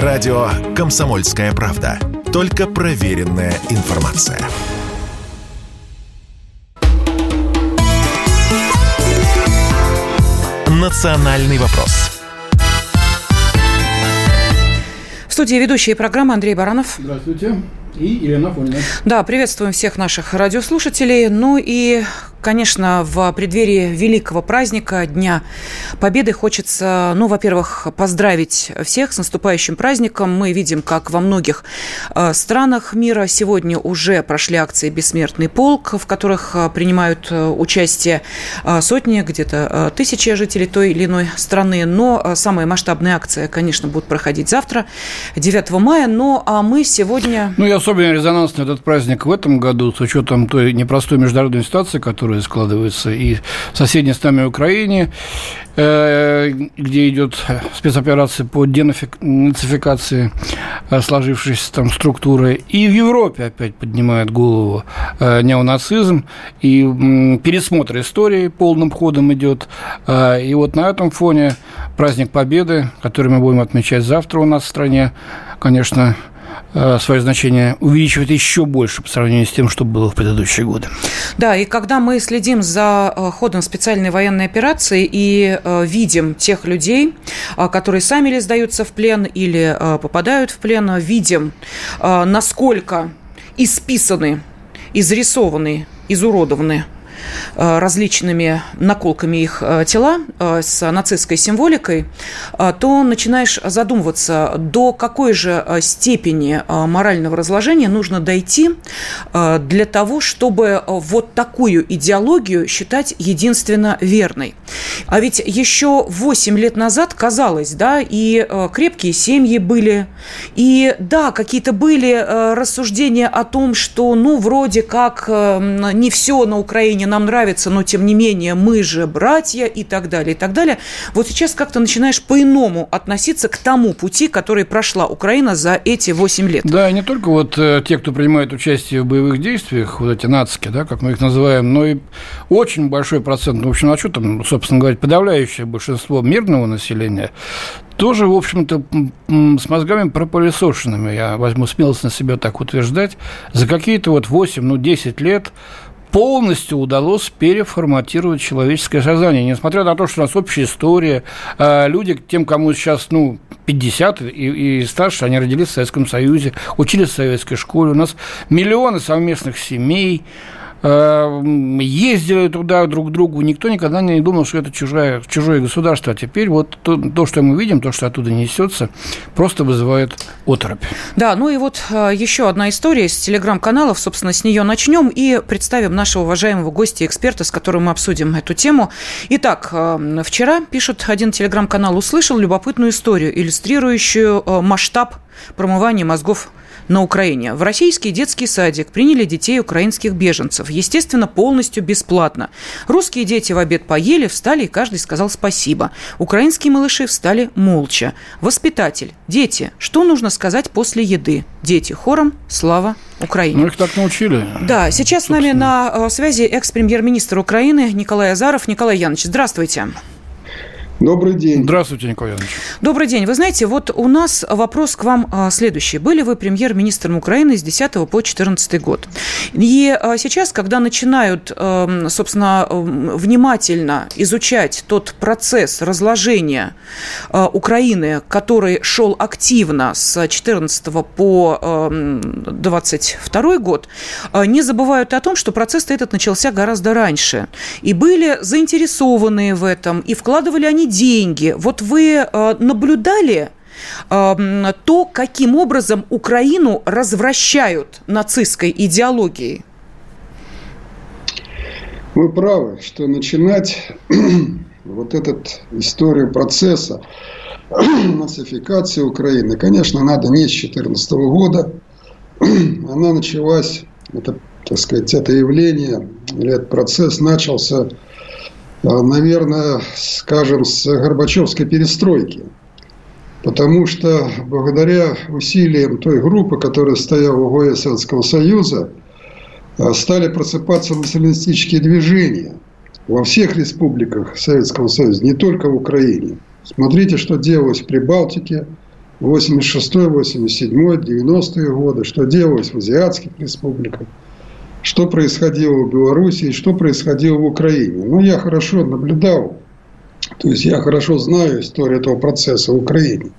Радио «Комсомольская правда». Только проверенная информация. «Национальный вопрос» В студии ведущие программы Андрей Баранов. Здравствуйте. И Елена Фонина. Да, приветствуем всех наших радиослушателей. Ну и Конечно, в преддверии великого праздника, Дня Победы, хочется, ну, во-первых, поздравить всех с наступающим праздником. Мы видим, как во многих э, странах мира сегодня уже прошли акции «Бессмертный полк», в которых э, принимают э, участие сотни, где-то тысячи жителей той или иной страны. Но самая масштабная акция, конечно, будет проходить завтра, 9 мая. Но а мы сегодня... Ну и особенно резонансный этот праздник в этом году, с учетом той непростой международной ситуации, которая которые складываются и в соседней с нами Украине, э, где идет спецоперация по денацификации э, сложившейся там структуры, и в Европе опять поднимает голову э, неонацизм, и пересмотр истории полным ходом идет. И вот на этом фоне праздник Победы, который мы будем отмечать завтра у нас в стране, конечно, свое значение увеличивает еще больше по сравнению с тем, что было в предыдущие годы. Да, и когда мы следим за э, ходом специальной военной операции и э, видим тех людей, которые сами ли сдаются в плен или попадают в плен, видим, насколько исписаны, изрисованы, изуродованы Э, различными наколками их э, тела э, с нацистской символикой, то начинаешь задумываться, до какой же степени морального разложения нужно дойти для того, чтобы вот такую идеологию считать единственно верной. А ведь еще 8 лет назад казалось, да, и крепкие семьи были, и да, какие-то были рассуждения о том, что, ну, вроде как не все на Украине нам нравится, но тем не менее мы же братья и так далее, и так далее. Вот сейчас как-то начинаешь по-иному относиться к тому пути, который прошла Украина за эти 8 лет. Да, и не только вот э, те, кто принимает участие в боевых действиях, вот эти нацики, да, как мы их называем, но и очень большой процент, ну, в общем, а что там, собственно говоря, подавляющее большинство мирного населения, тоже, в общем-то, с мозгами пропылесошенными, я возьму смелость на себя так утверждать, за какие-то вот 8, ну, 10 лет полностью удалось переформатировать человеческое сознание. Несмотря на то, что у нас общая история, а, люди, тем, кому сейчас ну, 50 и, и старше, они родились в Советском Союзе, учились в советской школе, у нас миллионы совместных семей, ездили туда друг к другу, никто никогда не думал, что это чужое, чужое государство. А теперь вот то, то, что мы видим, то, что оттуда несется, просто вызывает оторопь. Да, ну и вот э, еще одна история из телеграм-каналов, собственно, с нее начнем и представим нашего уважаемого гостя, эксперта, с которым мы обсудим эту тему. Итак, э, вчера, пишет один телеграм-канал, услышал любопытную историю, иллюстрирующую э, масштаб промывания мозгов на Украине. В российский детский садик приняли детей украинских беженцев. Естественно, полностью бесплатно. Русские дети в обед поели, встали, и каждый сказал спасибо. Украинские малыши встали молча. Воспитатель. Дети. Что нужно сказать после еды? Дети. Хором. Слава Украине. Ну, их так научили. Да, сейчас собственно. с нами на э, связи экс-премьер-министр Украины Николай Азаров. Николай Янович, здравствуйте. Добрый день. Здравствуйте, Николай Иванович. Добрый день. Вы знаете, вот у нас вопрос к вам а, следующий. Были вы премьер-министром Украины с 10 по 14 год. И а, сейчас, когда начинают, эм, собственно, эм, внимательно изучать тот процесс разложения а, Украины, который шел активно с 14 по 22 эм, год, не забывают о том, что процесс этот начался гораздо раньше. И были заинтересованы в этом, и вкладывали они деньги. Вот вы э, наблюдали э, то, каким образом Украину развращают нацистской идеологией? Вы правы, что начинать вот эту историю процесса нацификации Украины, конечно, надо не с 2014 года. Она началась, это, так сказать, это явление, или этот процесс начался наверное, скажем, с Горбачевской перестройки. Потому что благодаря усилиям той группы, которая стояла в ОГС Советского Союза, а, стали просыпаться националистические движения во всех республиках Советского Союза, не только в Украине. Смотрите, что делалось в Прибалтике, 86-й, 87-й, 90-е годы, что делалось в азиатских республиках, что происходило в Беларуси и что происходило в Украине. Ну, я хорошо наблюдал, то есть я хорошо знаю историю этого процесса в Украине.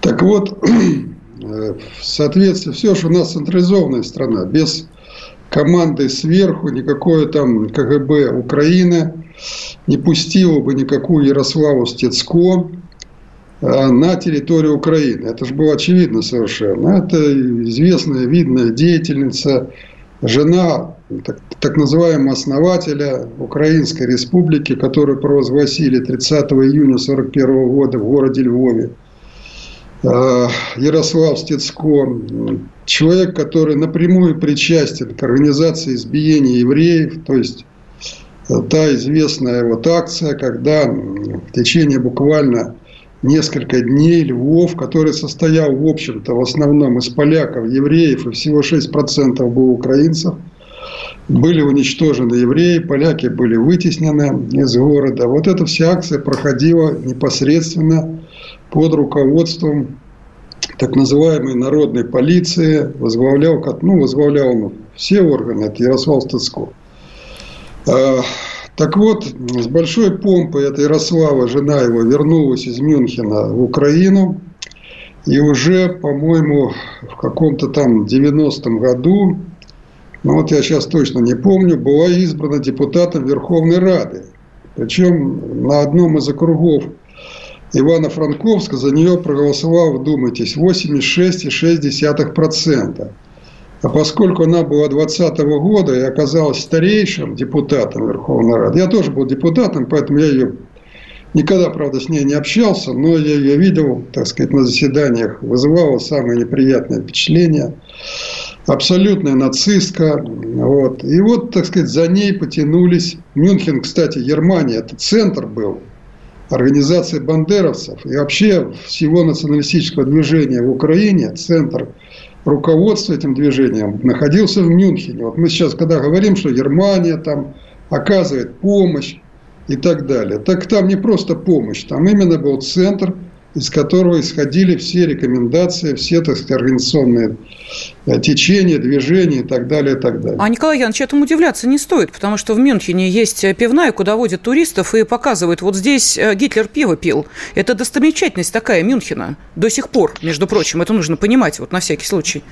Так вот, в соответствии, все же у нас централизованная страна, без команды сверху, никакое там КГБ Украины не пустило бы никакую Ярославу Стецко э, на территорию Украины. Это же было очевидно совершенно. Это известная, видная деятельница, жена так, так называемого основателя Украинской Республики, которую провозгласили 30 июня 1941 года в городе Львове. Э, Ярослав Стецко, человек, который напрямую причастен к организации избиения евреев, то есть э, та известная вот акция, когда в течение буквально несколько дней Львов, который состоял, в общем-то, в основном из поляков, евреев, и всего 6% было украинцев, были уничтожены евреи, поляки были вытеснены из города. Вот эта вся акция проходила непосредственно под руководством так называемой народной полиции, возглавлял, ну, возглавлял он все органы, это Ярослав Стыцко. Так вот, с большой помпой эта Ярослава, жена его, вернулась из Мюнхена в Украину. И уже, по-моему, в каком-то там 90-м году, ну вот я сейчас точно не помню, была избрана депутатом Верховной Рады. Причем на одном из округов Ивана Франковска за нее проголосовало, вдумайтесь, 86,6%. А поскольку она была 20 -го года и оказалась старейшим депутатом Верховной Рады, я тоже был депутатом, поэтому я ее никогда, правда, с ней не общался, но я ее видел, так сказать, на заседаниях, вызывала самые неприятные впечатления. Абсолютная нацистка. Вот. И вот, так сказать, за ней потянулись. Мюнхен, кстати, Германия, это центр был организации бандеровцев и вообще всего националистического движения в Украине, центр руководства этим движением находился в Мюнхене. Вот мы сейчас, когда говорим, что Германия там оказывает помощь и так далее, так там не просто помощь, там именно был центр из которого исходили все рекомендации, все, так сказать, организационные э, течения, движения и так далее, и так далее. А, Николай Янович, этому удивляться не стоит, потому что в Мюнхене есть э, пивная, куда водят туристов и показывают, вот здесь э, Гитлер пиво пил. Это достопримечательность такая Мюнхена до сих пор, между прочим. Это нужно понимать, вот на всякий случай.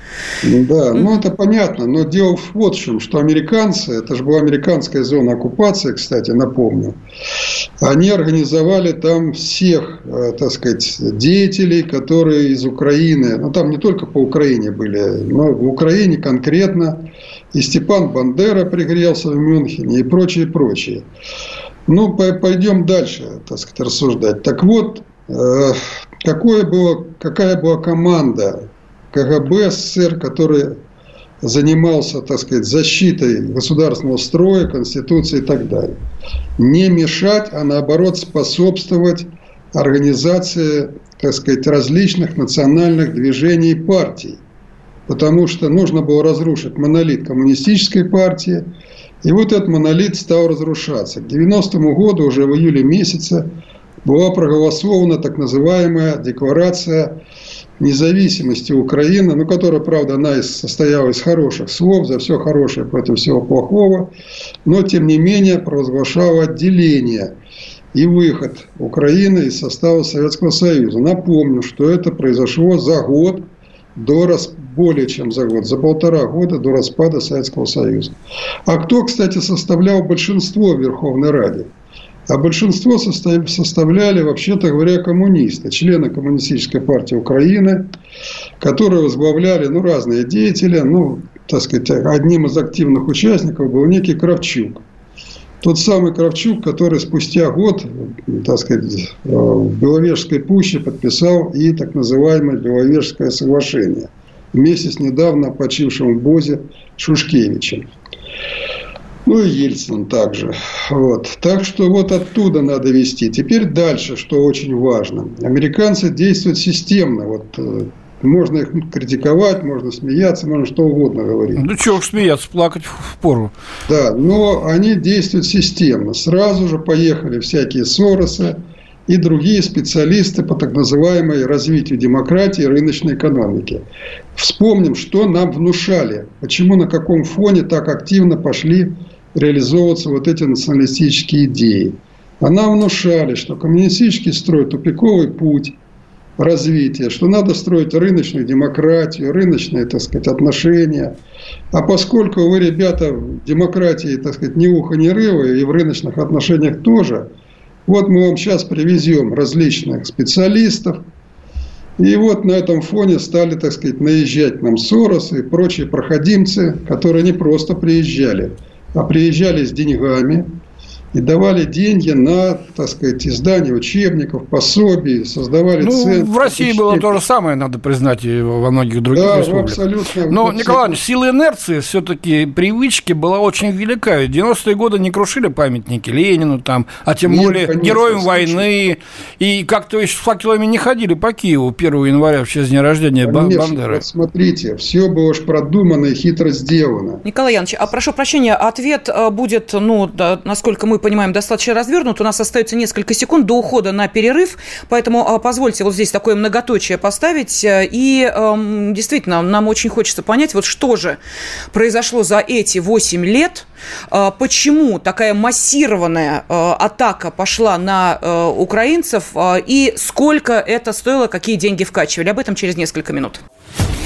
Да, ну это понятно, но дело вот в чем, что американцы, это же была американская зона оккупации, кстати, напомню, они организовали там всех, так сказать, деятелей, которые из Украины, ну там не только по Украине были, но в Украине конкретно, и Степан Бандера пригрелся в Мюнхене и прочее, прочее. Ну, пойдем дальше, так сказать, рассуждать. Так вот, э, какое было, какая была команда КГБ СССР, которая занимался, так сказать, защитой государственного строя, конституции и так далее. Не мешать, а наоборот способствовать организации, так сказать, различных национальных движений и партий. Потому что нужно было разрушить монолит коммунистической партии. И вот этот монолит стал разрушаться. К 90-му году, уже в июле месяце, была проголосована так называемая декларация независимости Украины, ну, которая, правда, она состояла из хороших слов, за все хорошее против всего плохого, но, тем не менее, провозглашала отделение и выход Украины из состава Советского Союза. Напомню, что это произошло за год до рас... более чем за год, за полтора года до распада Советского Союза. А кто, кстати, составлял большинство в Верховной Раде? А большинство составляли, вообще-то говоря, коммунисты, члены Коммунистической партии Украины, которые возглавляли ну, разные деятели. Ну, так сказать, одним из активных участников был некий Кравчук – тот самый Кравчук, который спустя год, так сказать, в Беловежской пуще подписал и так называемое Беловежское соглашение вместе с недавно почившим в Бозе Шушкевичем. Ну и Ельцин также. Вот. Так что вот оттуда надо вести. Теперь дальше, что очень важно. Американцы действуют системно. Вот э, можно их критиковать, можно смеяться, можно что угодно говорить. Ну, чего уж смеяться, плакать в пору. Да, но они действуют системно. Сразу же поехали всякие Соросы, и другие специалисты по так называемой развитию демократии и рыночной экономики. Вспомним, что нам внушали, почему на каком фоне так активно пошли реализовываться вот эти националистические идеи. А нам внушали, что коммунистический строй – тупиковый путь развития, что надо строить рыночную демократию, рыночные, так сказать, отношения. А поскольку вы, ребята, в демократии, так сказать, ни уха, ни рыва, и в рыночных отношениях тоже – вот мы вам сейчас привезем различных специалистов. И вот на этом фоне стали, так сказать, наезжать нам Соросы и прочие проходимцы, которые не просто приезжали, а приезжали с деньгами, и давали деньги на, так сказать, издание учебников, пособий, создавали ну, центры. В России было то же самое, надо признать, и во многих других да, республиках. абсолютно. Но, вот Николай Иванович, сила инерции все-таки привычки была очень велика. В 90-е годы не крушили памятники Ленину, там, а тем Нет, более конечно, героям войны. И как-то с факелами не ходили по Киеву 1 января в честь дня рождения конечно, Бандеры. Вот смотрите, все было уж продумано и хитро сделано. Николай Янович, а прошу прощения, ответ э, будет, ну, да, насколько мы понимаем, достаточно развернут. У нас остается несколько секунд до ухода на перерыв, поэтому а, позвольте вот здесь такое многоточие поставить. Э, и эм, действительно, нам очень хочется понять, вот что же произошло за эти 8 лет, э, почему такая массированная э, атака пошла на украинцев и сколько это стоило, какие деньги вкачивали. Об этом через несколько минут.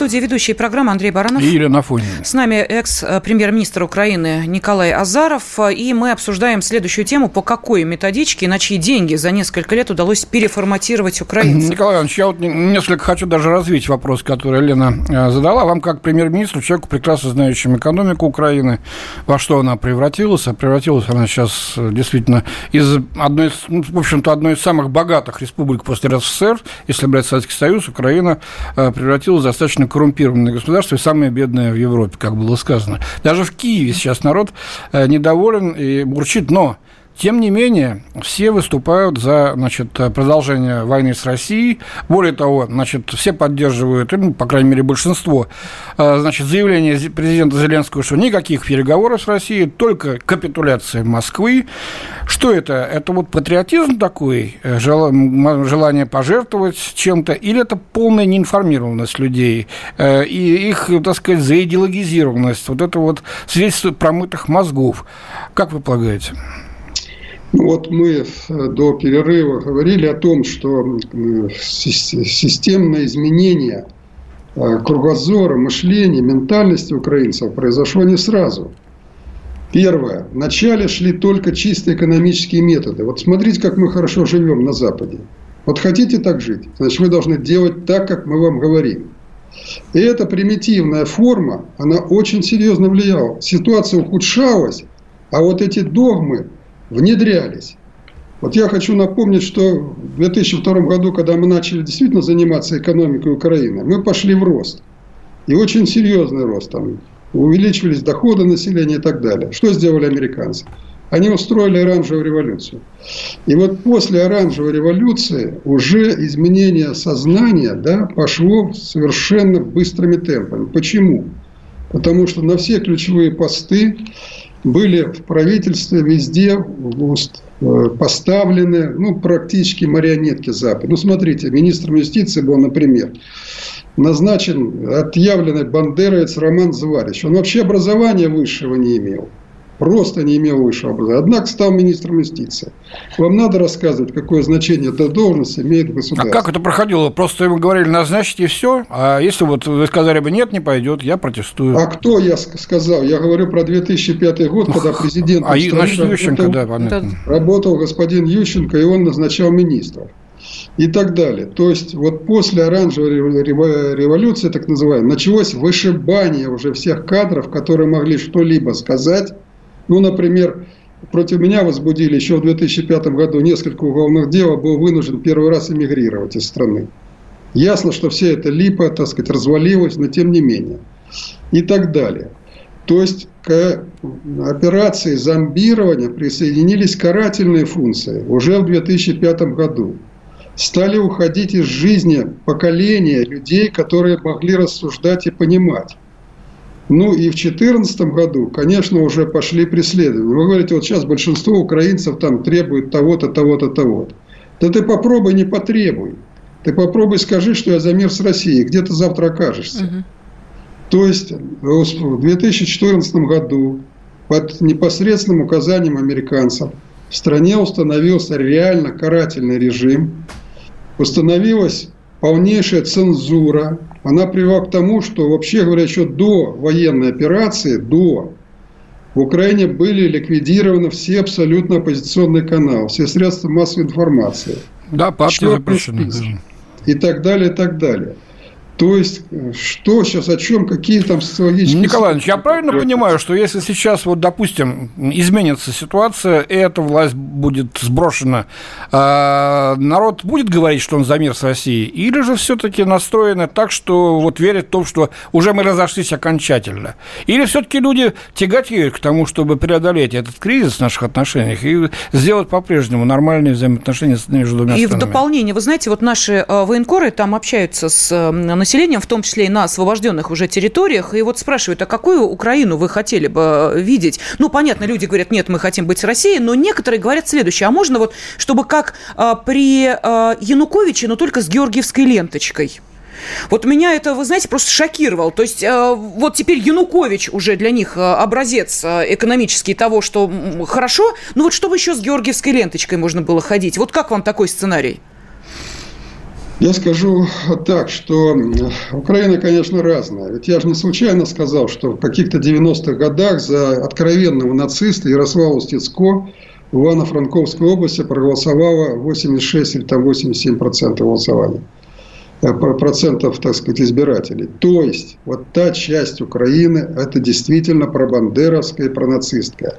студии ведущий программы Андрей Баранов. И Елена Афонина. С нами экс-премьер-министр Украины Николай Азаров. И мы обсуждаем следующую тему, по какой методичке и на чьи деньги за несколько лет удалось переформатировать украинцев. Николай Иванович, я вот несколько хочу даже развить вопрос, который Лена э, задала. Вам, как премьер-министру, человеку, прекрасно знающему экономику Украины, во что она превратилась. А превратилась она сейчас э, действительно из одной из, ну, в общем-то, одной из самых богатых республик после РСФСР, если брать Советский Союз, Украина э, превратилась в достаточно коррумпированное государство и самое бедное в Европе, как было сказано. Даже в Киеве сейчас народ э, недоволен и бурчит, но тем не менее, все выступают за значит, продолжение войны с Россией. Более того, значит, все поддерживают, ну, по крайней мере, большинство, э, значит, заявление президента Зеленского, что никаких переговоров с Россией, только капитуляция Москвы. Что это? Это вот патриотизм такой, э, желание пожертвовать чем-то, или это полная неинформированность людей э, и их, так сказать, заидеологизированность, вот это вот свидетельство промытых мозгов. Как вы полагаете? Вот мы до перерыва говорили о том, что системное изменение э, кругозора, мышления, ментальности украинцев произошло не сразу. Первое. Вначале шли только чисто экономические методы. Вот смотрите, как мы хорошо живем на Западе. Вот хотите так жить, значит, вы должны делать так, как мы вам говорим. И эта примитивная форма, она очень серьезно влияла. Ситуация ухудшалась, а вот эти догмы, внедрялись. Вот я хочу напомнить, что в 2002 году, когда мы начали действительно заниматься экономикой Украины, мы пошли в рост. И очень серьезный рост. Там увеличивались доходы населения и так далее. Что сделали американцы? Они устроили оранжевую революцию. И вот после оранжевой революции уже изменение сознания да, пошло совершенно быстрыми темпами. Почему? Потому что на все ключевые посты были в правительстве везде э, поставлены ну, практически марионетки Запада. Ну, смотрите, министром юстиции был, например, назначен отъявленный бандеровец Роман Зварич. Он вообще образования высшего не имел просто не имел высшего образования. Однако стал министром юстиции. Вам надо рассказывать, какое значение эта должность имеет в государстве. А как это проходило? Просто ему говорили, назначить и все. А если вот вы сказали бы, нет, не пойдет, я протестую. А кто я сказал? Я говорю про 2005 год, когда президент... А значит, Ющенко, да, понятно. Работал господин Ющенко, и он назначал министров и так далее. То есть, вот после оранжевой революции, так называемой, началось вышибание уже всех кадров, которые могли что-либо сказать ну, например, против меня возбудили еще в 2005 году несколько уголовных дел, был вынужден первый раз эмигрировать из страны. Ясно, что вся эта липа, так сказать, развалилась, но тем не менее. и так далее. То есть к операции зомбирования присоединились карательные функции уже в 2005 году. Стали уходить из жизни поколения людей, которые могли рассуждать и понимать. Ну и в 2014 году, конечно, уже пошли преследования. Вы говорите, вот сейчас большинство украинцев там требует того-то, того-то, того-то. Да ты попробуй, не потребуй. Ты попробуй скажи, что я за мир с Россией. Где ты завтра окажешься? Угу. То есть в 2014 году под непосредственным указанием американцев в стране установился реально карательный режим, установилась полнейшая цензура. Она привела к тому, что вообще говоря, еще до военной операции, до, в Украине были ликвидированы все абсолютно оппозиционные каналы, все средства массовой информации. Да, партии запрещены. И так далее, и так далее. То есть, что сейчас, о чем, какие там социологические... Николай Иванович, я правильно понимаю, что если сейчас, вот, допустим, изменится ситуация, и эта власть будет сброшена, а, народ будет говорить, что он за мир с Россией, или же все-таки настроены так, что вот верят в то, что уже мы разошлись окончательно? Или все-таки люди тяготеют к тому, чтобы преодолеть этот кризис в наших отношениях и сделать по-прежнему нормальные взаимоотношения между двумя и странами? И в дополнение, вы знаете, вот наши э, военкоры там общаются с населением, населением, в том числе и на освобожденных уже территориях, и вот спрашивают, а какую Украину вы хотели бы э, видеть? Ну, понятно, люди говорят, нет, мы хотим быть с Россией, но некоторые говорят следующее, а можно вот, чтобы как а, при а, Януковиче, но только с георгиевской ленточкой? Вот меня это, вы знаете, просто шокировало. То есть э, вот теперь Янукович уже для них образец экономический того, что хорошо, ну вот чтобы еще с георгиевской ленточкой можно было ходить. Вот как вам такой сценарий? Я скажу так, что Украина, конечно, разная. Ведь я же не случайно сказал, что в каких-то 90-х годах за откровенного нациста Ярослава Стецко в Ивано-Франковской области проголосовало 86 или там 87 процентов голосования э, процентов, так сказать, избирателей. То есть, вот та часть Украины, это действительно пробандеровская и пронацистская.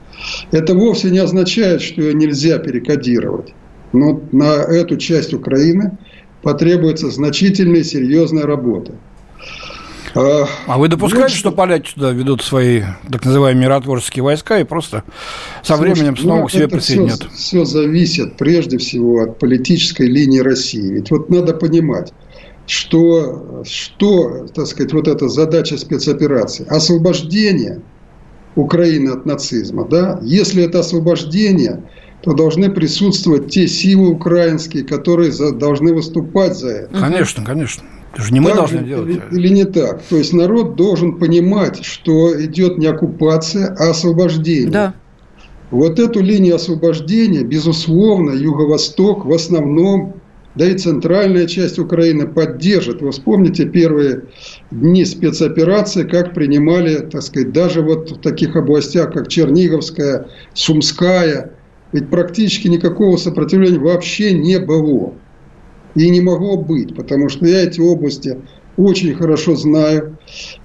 Это вовсе не означает, что ее нельзя перекодировать. Но на эту часть Украины – потребуется значительная серьезная работа. А, а вы допускаете, вот, что поляки туда ведут свои так называемые миротворческие войска и просто со Слушай, временем снова ну, к себе присоединят? Все, все зависит прежде всего от политической линии России. Ведь вот надо понимать, что, что так сказать, вот эта задача спецоперации – освобождение Украины от нацизма. Да? Если это освобождение – то должны присутствовать те силы украинские, которые за, должны выступать за это. Конечно, конечно. Это же не мы так должны делать. Или, или не так. То есть народ должен понимать, что идет не оккупация, а освобождение. Да. Вот эту линию освобождения, безусловно, Юго-Восток в основном, да и центральная часть Украины поддержит. Вы вспомните первые дни спецоперации, как принимали, так сказать, даже вот в таких областях, как Черниговская, Сумская – ведь практически никакого сопротивления вообще не было. И не могло быть, потому что я эти области очень хорошо знаю.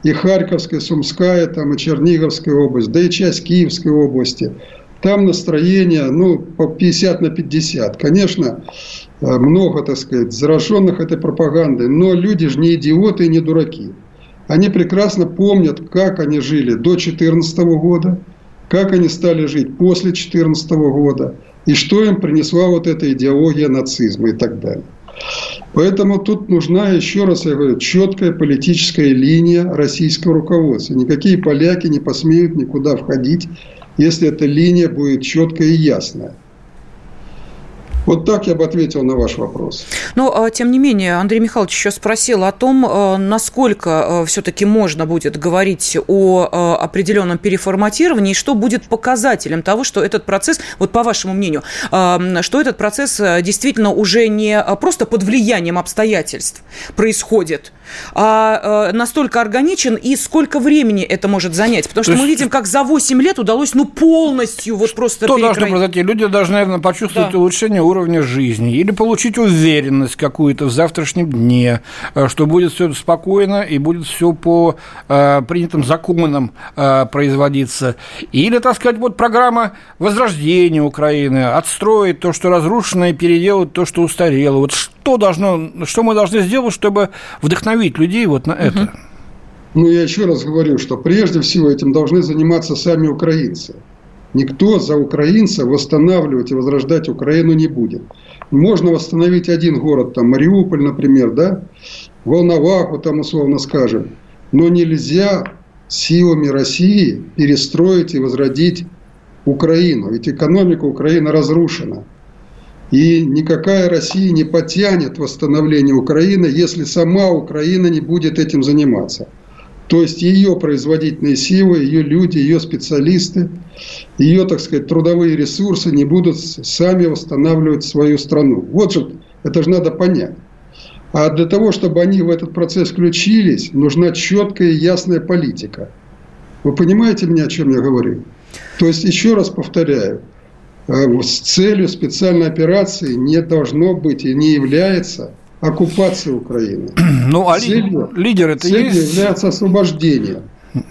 И Харьковская, Сумская, там, и Черниговская область, да и часть Киевской области. Там настроение, ну, по 50 на 50. Конечно, э, много, так сказать, зараженных этой пропагандой, но люди же не идиоты и не дураки. Они прекрасно помнят, как они жили до 2014 года – как они стали жить после 2014 года, и что им принесла вот эта идеология нацизма и так далее. Поэтому тут нужна, еще раз я говорю, четкая политическая линия российского руководства. Никакие поляки не посмеют никуда входить, если эта линия будет четкая и ясная. Вот так я бы ответил на ваш вопрос. Но, а, тем не менее, Андрей Михайлович еще спросил о том, а, насколько а, все-таки можно будет говорить о определенном переформатировании, и что будет показателем того, что этот процесс, вот по вашему мнению, что этот процесс действительно уже не просто под влиянием обстоятельств происходит, а настолько органичен, и сколько времени это может занять? Потому что мы видим, как за 8 лет удалось ну полностью вот просто Что должно произойти? Люди должны, наверное, почувствовать да. улучшение уровня уровня жизни, или получить уверенность какую-то в завтрашнем дне, э, что будет все спокойно и будет все по э, принятым законам э, производиться, или, так сказать, вот программа возрождения Украины, отстроить то, что разрушено, и переделать то, что устарело. Вот что должно, что мы должны сделать, чтобы вдохновить людей вот на это? Ну, я еще раз говорю, что прежде всего этим должны заниматься сами украинцы. Никто за украинца восстанавливать и возрождать Украину не будет. Можно восстановить один город, там Мариуполь, например, да, Волноваху, там условно скажем. Но нельзя силами России перестроить и возродить Украину. Ведь экономика Украины разрушена. И никакая Россия не потянет восстановление Украины, если сама Украина не будет этим заниматься. То есть ее производительные силы, ее люди, ее специалисты, ее, так сказать, трудовые ресурсы не будут сами восстанавливать свою страну. Вот же, это же надо понять. А для того, чтобы они в этот процесс включились, нужна четкая и ясная политика. Вы понимаете меня, о чем я говорю? То есть, еще раз повторяю, э, с целью специальной операции не должно быть и не является оккупация Украины. Ну, а целью, лидер это целью есть? является освобождение.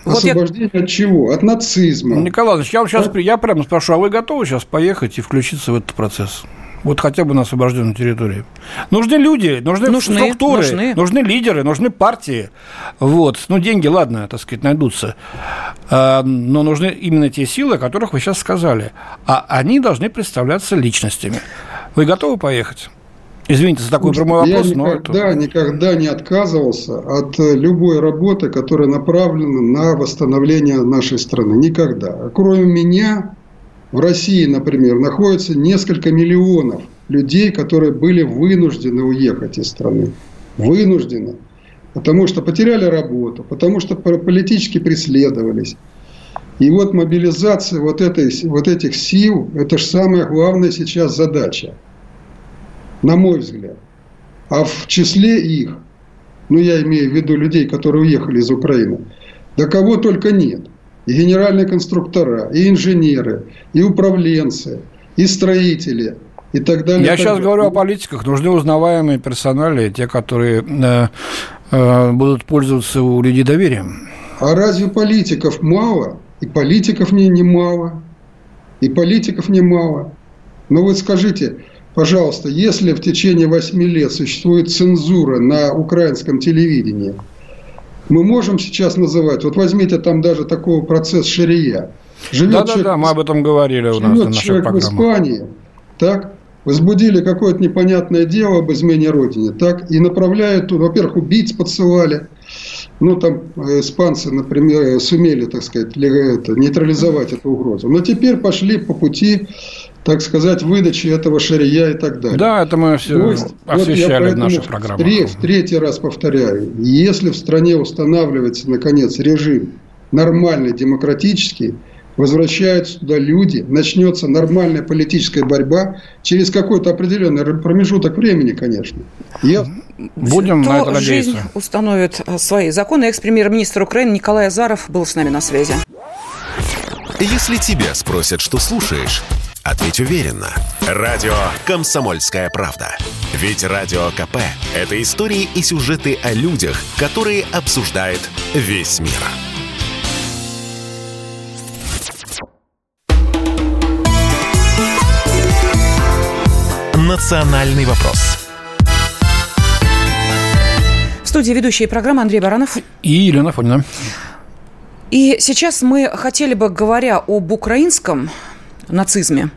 Вот Освобождение я... от чего? От нацизма. Николай Иванович, я вам сейчас, я прямо спрошу, а вы готовы сейчас поехать и включиться в этот процесс? Вот хотя бы на освобожденной территории. Нужны люди, нужны, нужны структуры, нужны. нужны лидеры, нужны партии. Вот. Ну, деньги, ладно, так сказать, найдутся. А, но нужны именно те силы, о которых вы сейчас сказали. А они должны представляться личностями. Вы готовы поехать? Извините за такой прямой вопрос. Я никогда, это... никогда не отказывался от любой работы, которая направлена на восстановление нашей страны. Никогда. Кроме меня, в России, например, находится несколько миллионов людей, которые были вынуждены уехать из страны. Вынуждены. Потому что потеряли работу, потому что политически преследовались. И вот мобилизация вот, этой, вот этих сил, это же самая главная сейчас задача, на мой взгляд. А в числе их, ну я имею в виду людей, которые уехали из Украины, да кого только нет и генеральные конструктора, и инженеры, и управленцы, и строители, и так далее. Я так сейчас далее. говорю о политиках. Нужны узнаваемые персонали, те, которые э, э, будут пользоваться у людей доверием. А разве политиков мало? И политиков не, не мало. И политиков не мало. Но вы скажите, пожалуйста, если в течение восьми лет существует цензура на украинском телевидении – мы можем сейчас называть, вот возьмите там даже такого процесс Шария. Да-да-да, мы об этом говорили у нас на нашей человек программе. в Испании, так, возбудили какое-то непонятное дело об измене Родине, так, и направляют, во-первых, убийц подсылали, ну, там э, испанцы, например, сумели, так сказать, это, нейтрализовать эту угрозу. Но теперь пошли по пути так сказать, выдачи этого шария и так далее. Да, это мы все есть, освещали вот в наших программах. В, в третий раз повторяю, если в стране устанавливается, наконец, режим нормальный, демократический, возвращаются туда люди, начнется нормальная политическая борьба через какой-то определенный промежуток времени, конечно. Я... Будем То на это надеяться. жизнь установит э, свои законы. Экс-премьер-министр Украины Николай Азаров был с нами на связи. Если тебя спросят, что слушаешь, Ответь уверенно. Радио «Комсомольская правда». Ведь Радио КП – это истории и сюжеты о людях, которые обсуждает весь мир. «Национальный вопрос» В студии ведущие программы Андрей Баранов и Елена Фонина. И сейчас мы хотели бы, говоря об украинском нацизме.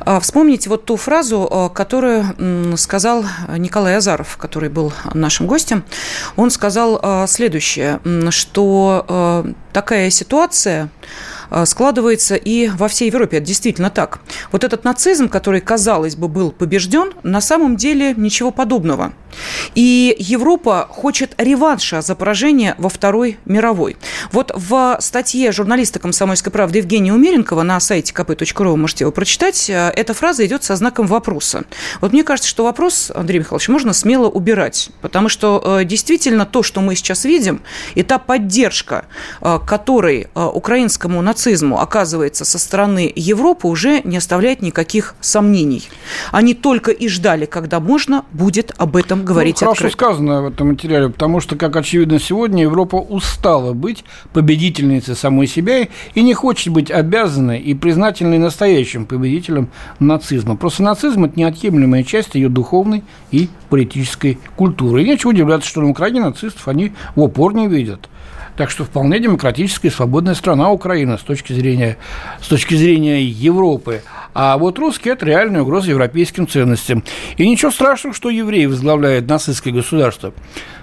А, вспомните вот ту фразу, а, которую сказал Николай Азаров, который был нашим гостем. Он сказал а, следующее, что такая ситуация складывается и во всей Европе. Это действительно так. Вот этот нацизм, который, казалось бы, был побежден, на самом деле ничего подобного. И Европа хочет реванша за поражение во Второй мировой. Вот в статье журналиста «Комсомольской правды» Евгения Умеренкова на сайте kp.ru, можете его прочитать, э, эта фраза идет со знаком вопроса. Вот мне кажется, что вопрос, Андрей Михайлович, можно смело убирать, потому что э, действительно то, что мы сейчас видим, и та поддержка, которой украинскому нацизму оказывается со стороны Европы, уже не оставляет никаких сомнений. Они только и ждали, когда можно будет об этом говорить ну, Хорошо открыто. сказано в этом материале, потому что, как очевидно сегодня, Европа устала быть победительницей самой себя и не хочет быть обязанной и признательной настоящим победителем нацизма. Просто нацизм – это неотъемлемая часть ее духовной и политической культуры. И нечего удивляться, что на Украине нацистов они в упор не видят. Так что вполне демократическая и свободная страна Украина с точки зрения, с точки зрения Европы. А вот русские – это реальная угроза европейским ценностям. И ничего страшного, что евреи возглавляют нацистское государство.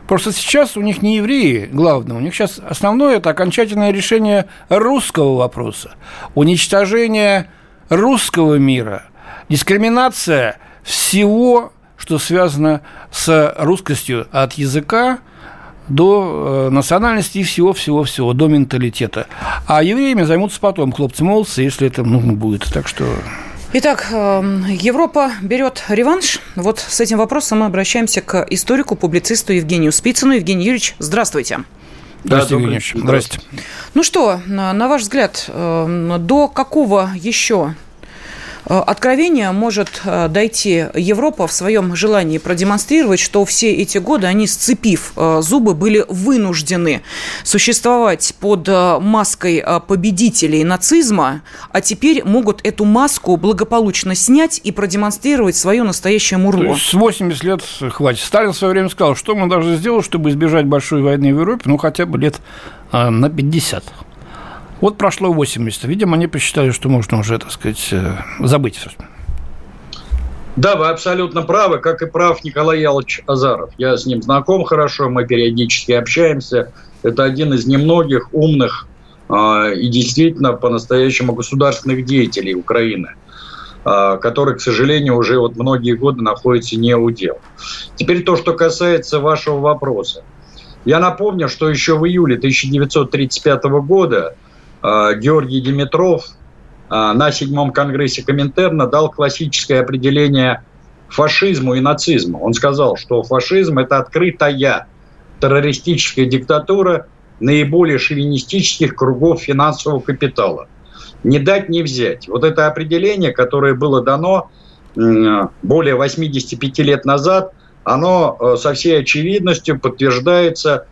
Просто сейчас у них не евреи главное, у них сейчас основное – это окончательное решение русского вопроса. Уничтожение русского мира, дискриминация всего, что связано с русскостью от языка до э, национальности и всего-всего-всего, до менталитета. А евреями займутся потом хлопцы-молодцы, если это нужно будет. Так что... Итак, эм, Европа берет реванш. Вот с этим вопросом мы обращаемся к историку, публицисту Евгению Спицыну. Евгений Юрьевич, здравствуйте. Здравствуйте, Евгений Юрьевич. Здравствуйте. Ну что, на ваш взгляд, эм, до какого еще откровения может э, дойти Европа в своем желании продемонстрировать, что все эти годы они, сцепив э, зубы, были вынуждены существовать под маской победителей нацизма, а теперь могут эту маску благополучно снять и продемонстрировать свое настоящее мурло. с 80 лет хватит. Сталин в свое время сказал, что мы должны сделать, чтобы избежать большой войны в Европе, ну, хотя бы лет на 50. Вот прошло 80. Видимо, они посчитали, что можно уже, так сказать, э, забыть. Да, вы абсолютно правы, как и прав Николай Ялович Азаров. Я с ним знаком хорошо, мы периодически общаемся. Это один из немногих умных э, и действительно по-настоящему государственных деятелей Украины, э, который, к сожалению, уже вот многие годы находится не у дел. Теперь то, что касается вашего вопроса. Я напомню, что еще в июле 1935 года Георгий Димитров э, на седьмом конгрессе Коминтерна дал классическое определение фашизму и нацизму. Он сказал, что фашизм – это открытая террористическая диктатура наиболее шовинистических кругов финансового капитала. Не дать, не взять. Вот это определение, которое было дано более 85 лет назад, оно э, со всей очевидностью подтверждается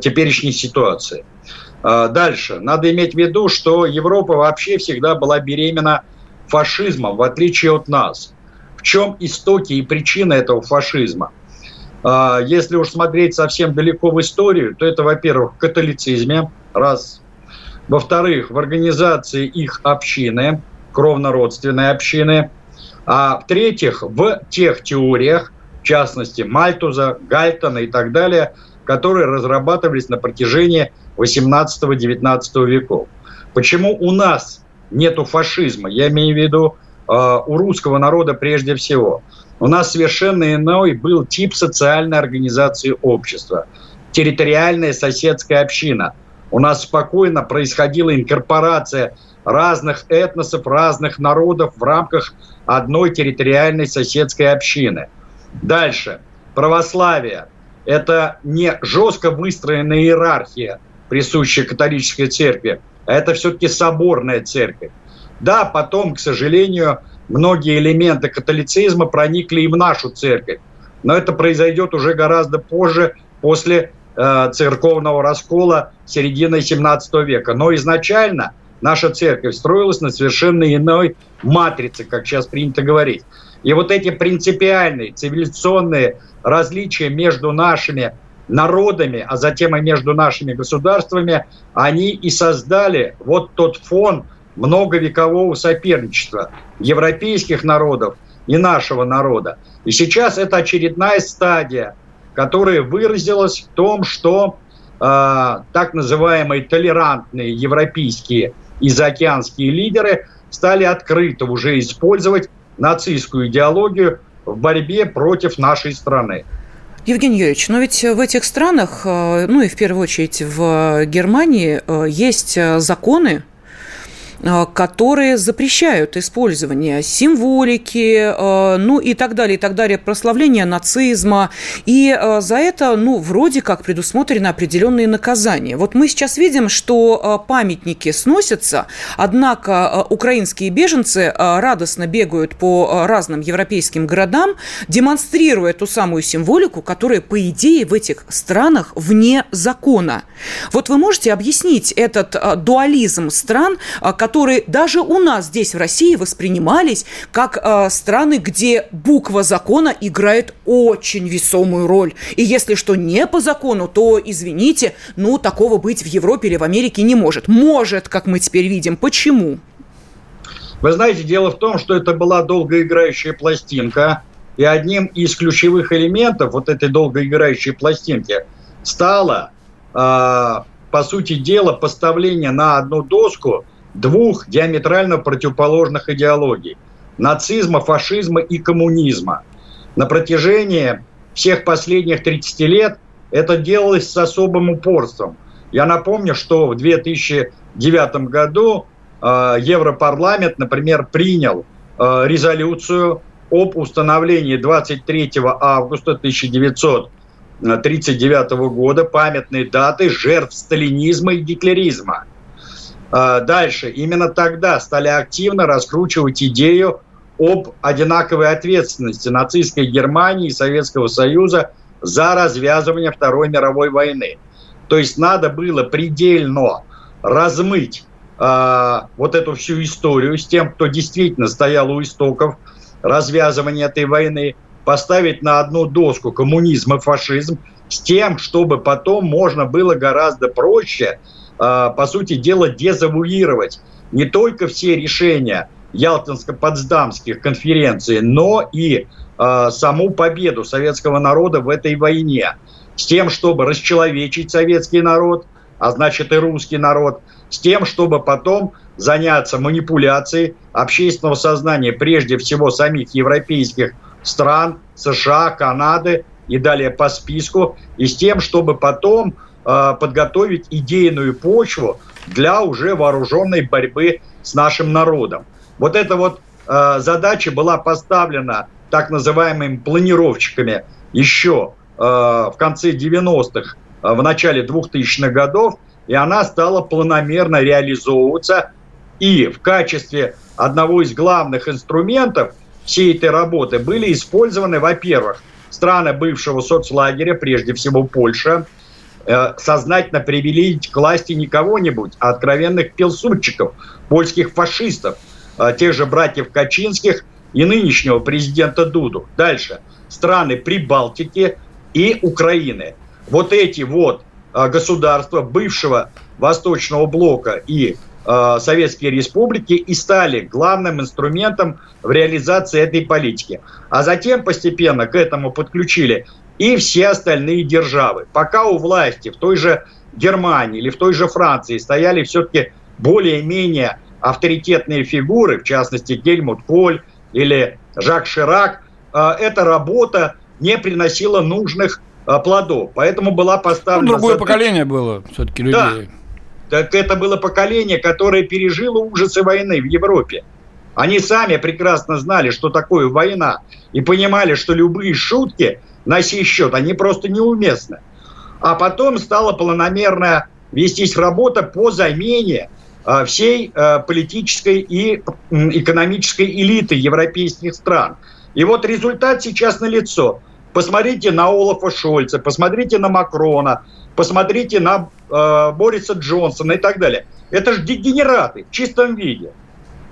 теперешней ситуацией. А, дальше. Надо иметь в виду, что Европа вообще всегда была беременна фашизмом, в отличие от нас. В чем истоки и причины этого фашизма? А, если уж смотреть совсем далеко в историю, то это, во-первых, в католицизме, раз. Во-вторых, в организации их общины, кровно-родственной общины. А в-третьих, в тех теориях, в частности, Мальтуза, Гальтона и так далее, которые разрабатывались на протяжении 18-19 веков. Почему у нас нету фашизма? Я имею в виду э, у русского народа прежде всего. У нас совершенно иной был тип социальной организации общества. Территориальная соседская община. У нас спокойно происходила инкорпорация разных этносов, разных народов в рамках одной территориальной соседской общины. Дальше. Православие. Это не жестко выстроенная иерархия, присущая католической церкви, а это все-таки соборная церковь. Да, потом, к сожалению, многие элементы католицизма проникли и в нашу церковь, но это произойдет уже гораздо позже, после э, церковного раскола середины 17 века. Но изначально наша церковь строилась на совершенно иной матрице, как сейчас принято говорить. И вот эти принципиальные цивилизационные различия между нашими народами, а затем и между нашими государствами, они и создали вот тот фон многовекового соперничества европейских народов и нашего народа. И сейчас это очередная стадия, которая выразилась в том, что э, так называемые толерантные европейские и заокеанские лидеры стали открыто уже использовать нацистскую идеологию в борьбе против нашей страны. Евгений Юрьевич, но ведь в этих странах, э, ну и в первую очередь в Германии, э, есть э, законы, которые запрещают использование символики, э, ну и так далее, и так далее, прославление нацизма. И э, за это, ну, вроде как предусмотрены определенные наказания. Вот мы сейчас видим, что памятники сносятся, однако украинские беженцы радостно бегают по разным европейским городам, демонстрируя ту самую символику, которая, по идее, в этих странах вне закона. Вот вы можете объяснить этот дуализм стран, которые которые даже у нас здесь в России воспринимались как э, страны, где буква закона играет очень весомую роль. И если что не по закону, то, извините, ну, такого быть в Европе или в Америке не может. Может, как мы теперь видим. Почему? Вы знаете, дело в том, что это была долгоиграющая пластинка, и одним из ключевых элементов вот этой долгоиграющей пластинки стало, э, по сути дела, поставление на одну доску двух диаметрально противоположных идеологий – нацизма, фашизма и коммунизма. На протяжении всех последних 30 лет это делалось с особым упорством. Я напомню, что в 2009 году э, Европарламент, например, принял э, резолюцию об установлении 23 августа 1939 года памятной даты жертв сталинизма и гитлеризма. А, дальше. Именно тогда стали активно раскручивать идею об одинаковой ответственности нацистской Германии и Советского Союза за развязывание Второй мировой войны. То есть надо было предельно размыть э, вот эту всю историю с тем, кто действительно стоял у истоков развязывания этой войны, поставить на одну доску коммунизм и фашизм с тем, чтобы потом можно было гораздо проще, э, по сути дела, дезавуировать не только все решения Ялтинско-Потсдамских конференций, но и э, саму победу советского народа в этой войне, с тем, чтобы расчеловечить советский народ, а значит и русский народ, с тем, чтобы потом заняться манипуляцией общественного сознания прежде всего самих европейских стран, США, Канады и далее по списку, и с тем, чтобы потом э, подготовить идейную почву для уже вооруженной борьбы с нашим народом. Вот эта вот э, задача была поставлена так называемыми планировщиками еще э, в конце 90-х, э, в начале 2000-х годов, и она стала планомерно реализовываться и в качестве одного из главных инструментов всей этой работы были использованы, во-первых, страны бывшего соцлагеря, прежде всего Польша, э, сознательно привели к власти не кого-нибудь, а откровенных пилсудчиков, польских фашистов, э, тех же братьев Качинских и нынешнего президента Дуду. Дальше. Страны Прибалтики и Украины. Вот эти вот э, государства бывшего Восточного блока и Э, Советские республики и стали главным инструментом в реализации этой политики. А затем постепенно к этому подключили и все остальные державы. Пока у власти в той же Германии или в той же Франции стояли все-таки более-менее авторитетные фигуры, в частности Гельмут Коль или Жак Ширак, э, эта работа не приносила нужных э, плодов. Поэтому была поставлена... Ну, другое задача... поколение было все-таки людей. Да. Так это было поколение, которое пережило ужасы войны в Европе. Они сами прекрасно знали, что такое война, и понимали, что любые шутки на сей счет, они просто неуместны. А потом стала планомерная вестись работа по замене а, всей а, политической и экономической элиты европейских стран. И вот результат сейчас налицо. Посмотрите на Олафа Шольца, посмотрите на Макрона, посмотрите на э, Бориса Джонсона и так далее. Это же дегенераты в чистом виде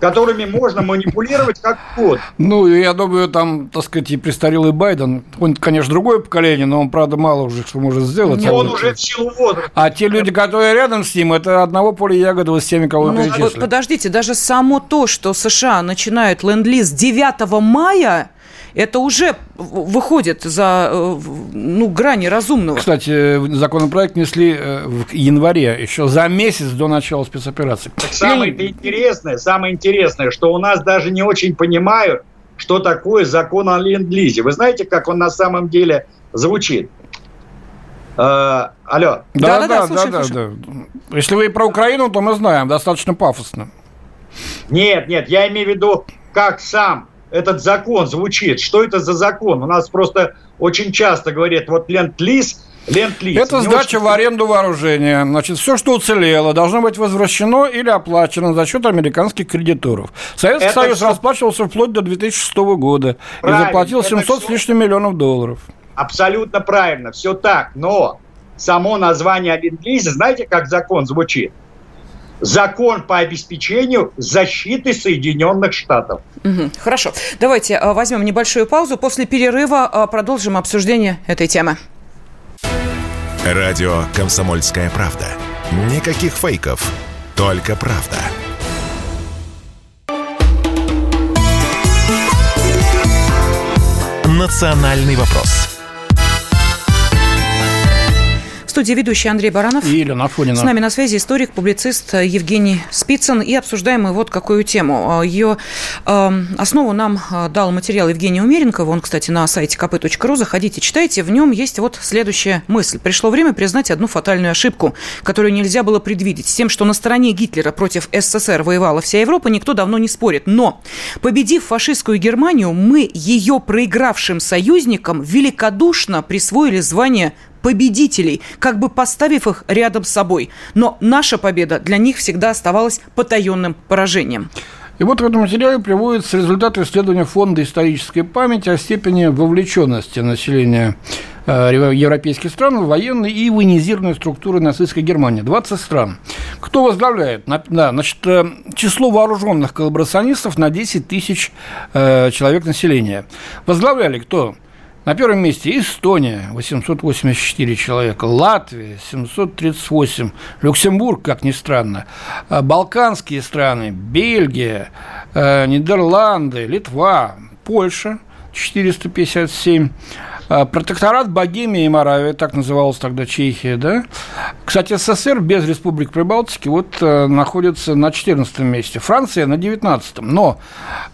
которыми можно манипулировать как угодно. Ну, я думаю, там, так сказать, и престарелый Байден, он, конечно, другое поколение, но он, правда, мало уже что может сделать. Не, он уже в силу возраста. А те люди, которые рядом с ним, это одного поля ягоды с теми, кого ну, перечислили. Подождите, даже само то, что США начинают ленд-лиз 9 мая, это уже выходит за э, ну, грани разумного. Кстати, законопроект несли э, в январе, еще за месяц до начала спецоперации. Так самое интересное, самое интересное, что у нас даже не очень понимают, что такое закон о ленд-лизе. Вы знаете, как он на самом деле звучит? Э, алло. Да, да, да, да, да, да. Если вы про Украину, то мы знаем, достаточно пафосно. Нет, нет, я имею в виду, как сам этот закон звучит. Что это за закон? У нас просто очень часто говорят, вот ленд-лиз, ленд-лиз. Это сдача очень... в аренду вооружения. Значит, все, что уцелело, должно быть возвращено или оплачено за счет американских кредиторов. Советский это Союз все... расплачивался вплоть до 2006 года правильно, и заплатил 700 все... с лишним миллионов долларов. Абсолютно правильно, все так. Но само название ленд-лиза, знаете, как закон звучит? Закон по обеспечению защиты Соединенных Штатов. Угу, хорошо. Давайте э, возьмем небольшую паузу. После перерыва э, продолжим обсуждение этой темы. Радио «Комсомольская правда». Никаких фейков, только правда. «Национальный вопрос» студии ведущий Андрей Баранов. И Елена Афонина. С нами на связи историк, публицист Евгений Спицын. И обсуждаем мы вот какую тему. Ее э, основу нам э, дал материал Евгения Умеренкова. Он, кстати, на сайте kp.ru. Заходите, читайте. В нем есть вот следующая мысль. Пришло время признать одну фатальную ошибку, которую нельзя было предвидеть. С тем, что на стороне Гитлера против СССР воевала вся Европа, никто давно не спорит. Но, победив фашистскую Германию, мы ее проигравшим союзникам великодушно присвоили звание победителей, как бы поставив их рядом с собой. Но наша победа для них всегда оставалась потаенным поражением. И вот в этом материале приводятся результаты исследования Фонда исторической памяти о степени вовлеченности населения э, европейских стран в военные и военизированные структуры нацистской Германии. 20 стран. Кто возглавляет? Да, значит, э, число вооруженных коллаборационистов на 10 тысяч э, человек населения. Возглавляли кто? На первом месте Эстония, 884 человека, Латвия, 738, Люксембург, как ни странно, а Балканские страны, Бельгия, э, Нидерланды, Литва, Польша, 457, а, протекторат Богемия и Моравия, так называлась тогда Чехия, да? Кстати, СССР без республик Прибалтики вот э, находится на 14 месте, Франция на 19 Но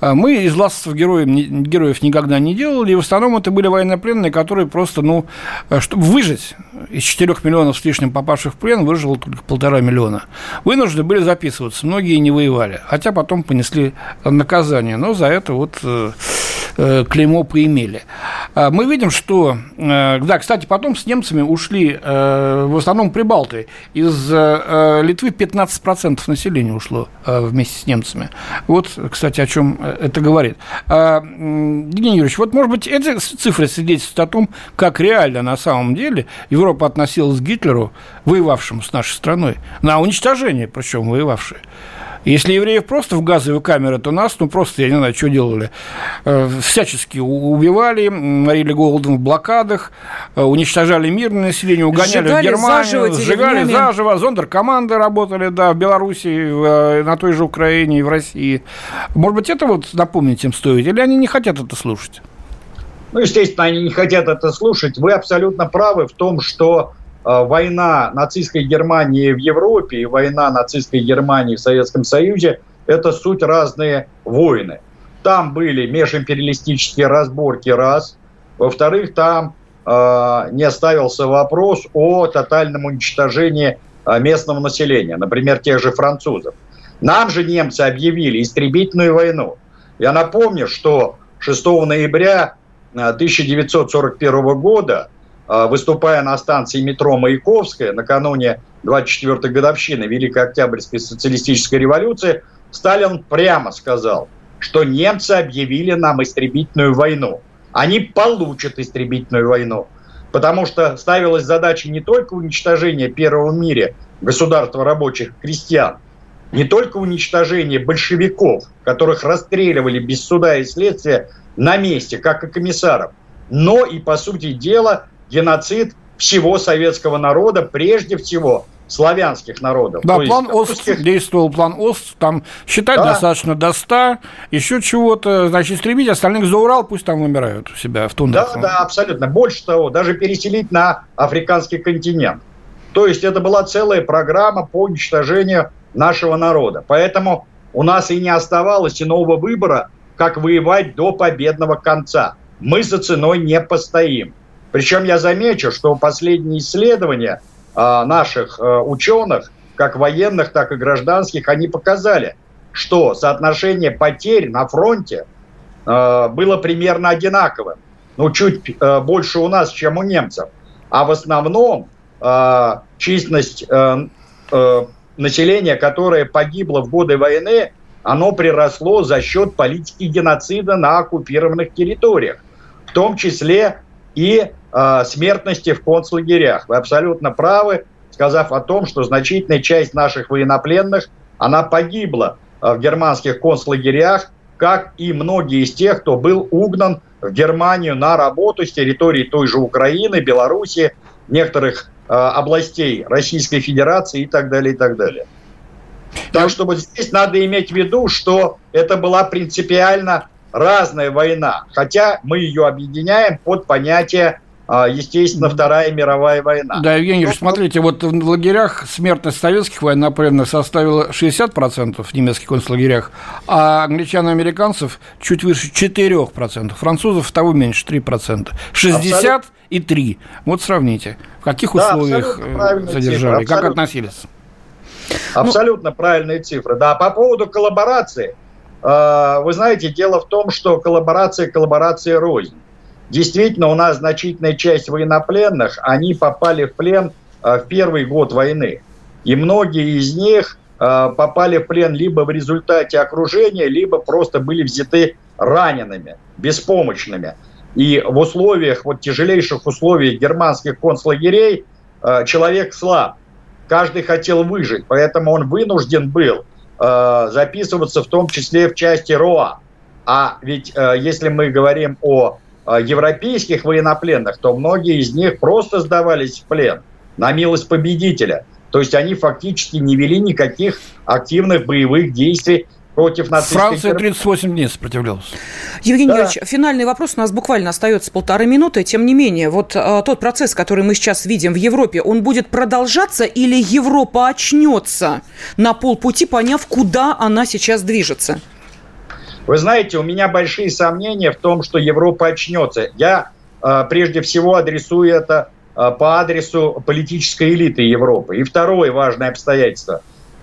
э, мы из ластов героев, героев никогда не делали, и в основном это были военнопленные, которые просто, ну, э, чтобы выжить, из 4 миллионов с лишним попавших в плен выжило только полтора миллиона. Вынуждены были записываться, многие не воевали, хотя потом понесли наказание, но за это вот клеймо поимели. А мы видим, что э, да, кстати, потом с немцами ушли э, в основном прибалты. Из э, Литвы 15% населения ушло вместе с немцами. Вот, кстати, о чем это говорит. А, Евгений Юрьевич, вот, может быть, эти цифры свидетельствуют о том, как реально на самом деле Европа относилась к Гитлеру, воевавшему с нашей страной, на уничтожение, причем воевавшей. Если евреев просто в газовые камеры, то нас, ну, просто, я не знаю, что делали. Э, всячески убивали, морили голодом в блокадах, э, уничтожали мирное население, угоняли сжигали в Германию, заживо сжигали деревнями. заживо. Зондеркоманды работали, да, в Беларуси, э, на той же Украине и в России. Может быть, это вот напомнить им стоит? Или они не хотят это слушать? Ну, естественно, они не хотят это слушать. Вы абсолютно правы в том, что война нацистской Германии в Европе и война нацистской Германии в Советском Союзе – это суть разные войны. Там были межимпериалистические разборки раз. Во-вторых, там э, не оставился вопрос о тотальном уничтожении э, местного населения, например, тех же французов. Нам же немцы объявили истребительную войну. Я напомню, что 6 ноября 1941 э, года выступая на станции метро Маяковская накануне 24-й годовщины Великой Октябрьской социалистической революции, Сталин прямо сказал, что немцы объявили нам истребительную войну. Они получат истребительную войну. Потому что ставилась задача не только уничтожения первого в мире государства рабочих крестьян, не только уничтожение большевиков, которых расстреливали без суда и следствия на месте, как и комиссаров, но и, по сути дела, геноцид всего советского народа, прежде всего славянских народов. Да, То план есть, ОСТ, действовал план ОСТ, там считать да. достаточно до 100, еще чего-то, значит, истребить остальных за Урал, пусть там умирают у себя в тундрах. Да, да, абсолютно. Больше того, даже переселить на африканский континент. То есть это была целая программа по уничтожению нашего народа. Поэтому у нас и не оставалось иного выбора, как воевать до победного конца. Мы за ценой не постоим. Причем я замечу, что последние исследования а, наших а, ученых, как военных, так и гражданских, они показали, что соотношение потерь на фронте а, было примерно одинаковым. Ну, чуть больше у нас, чем у немцев. А в основном численность населения, которое погибло в годы войны, оно приросло за счет политики геноцида на оккупированных территориях. В том числе и э, смертности в концлагерях. Вы абсолютно правы. сказав о том, что значительная часть наших военнопленных, она погибла в германских концлагерях, как и многие из тех, кто был угнан в Германию на работу с территории той же Украины, Белоруссии, некоторых э, областей Российской Федерации и так далее, и так далее. Так что вот здесь надо иметь в виду, что это была принципиально разная война, хотя мы ее объединяем под понятие естественно, Вторая мировая война. Да, Евгений Юрьевич, смотрите, вот в лагерях смертность советских военнопленных составила 60% в немецких концлагерях, а англичан и американцев чуть выше 4%, французов того меньше, 3%. 60 абсолютно. и 3. Вот сравните, в каких условиях да, э, задержали, цифры, как относились. Абсолютно ну, правильные цифры. Да, по поводу коллаборации. Э, вы знаете, дело в том, что коллаборация коллаборация рознь. Действительно, у нас значительная часть военнопленных, они попали в плен э, в первый год войны. И многие из них э, попали в плен либо в результате окружения, либо просто были взяты ранеными, беспомощными. И в условиях, вот тяжелейших условиях германских концлагерей э, человек слаб. Каждый хотел выжить, поэтому он вынужден был записываться в том числе в части РОА. А ведь если мы говорим о европейских военнопленных, то многие из них просто сдавались в плен на милость победителя. То есть они фактически не вели никаких активных боевых действий против нацистской Франция 38 дней сопротивлялась. Евгений да. Юрьевич, финальный вопрос. У нас буквально остается полторы минуты. Тем не менее, вот а, тот процесс, который мы сейчас видим в Европе, он будет продолжаться или Европа очнется на полпути, поняв, куда она сейчас движется? Вы знаете, у меня большие сомнения в том, что Европа очнется. Я э, прежде всего адресую это э, по адресу политической элиты Европы. И второе важное обстоятельство.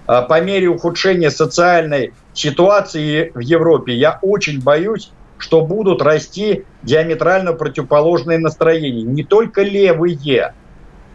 Э, по мере ухудшения социальной ситуации в Европе я очень боюсь, что будут расти диаметрально противоположные настроения. Не только левые,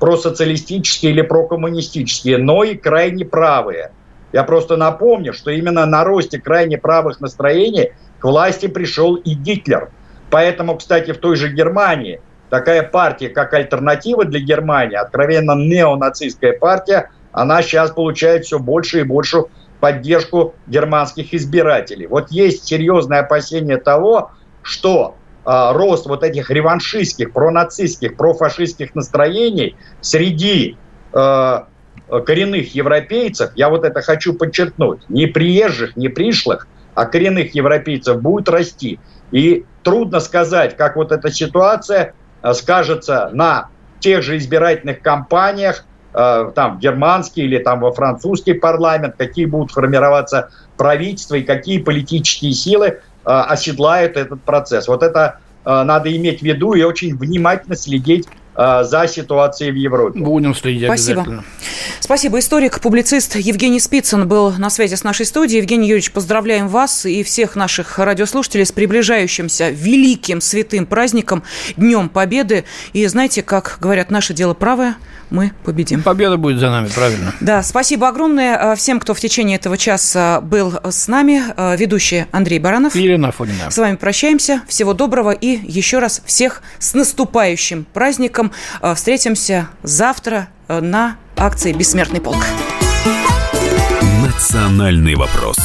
просоциалистические или прокоммунистические, но и крайне правые – я просто напомню, что именно на росте крайне правых настроений к власти пришел и Гитлер. Поэтому, кстати, в той же Германии такая партия, как альтернатива для Германии, откровенно неонацистская партия, она сейчас получает все больше и большую поддержку германских избирателей. Вот есть серьезное опасение того, что э, рост вот этих реваншистских, пронацистских, профашистских настроений среди Э, коренных европейцев, я вот это хочу подчеркнуть, не приезжих, не пришлых, а коренных европейцев будет расти. И трудно сказать, как вот эта ситуация э, скажется на тех же избирательных кампаниях, э, там в германский или там во французский парламент, какие будут формироваться правительства и какие политические силы оседлают этот процесс. Вот это надо иметь в виду и очень внимательно следить Э, за ситуацией в Европе. Будем следить Спасибо. обязательно. Спасибо. Историк, публицист Евгений Спицын был на связи с нашей студией. Евгений Юрьевич, поздравляем вас и всех наших радиослушателей с приближающимся великим святым праздником, Днем Победы. И знаете, как говорят, наше дело правое – мы победим. Победа будет за нами, правильно. Да, спасибо огромное э, всем, кто в течение этого часа был с нами. Э, ведущий Андрей Баранов. И Ирина Афонина. С вами прощаемся. Всего доброго и еще раз всех с наступающим праздником. Э, встретимся завтра на акции «Бессмертный полк». Национальный вопрос.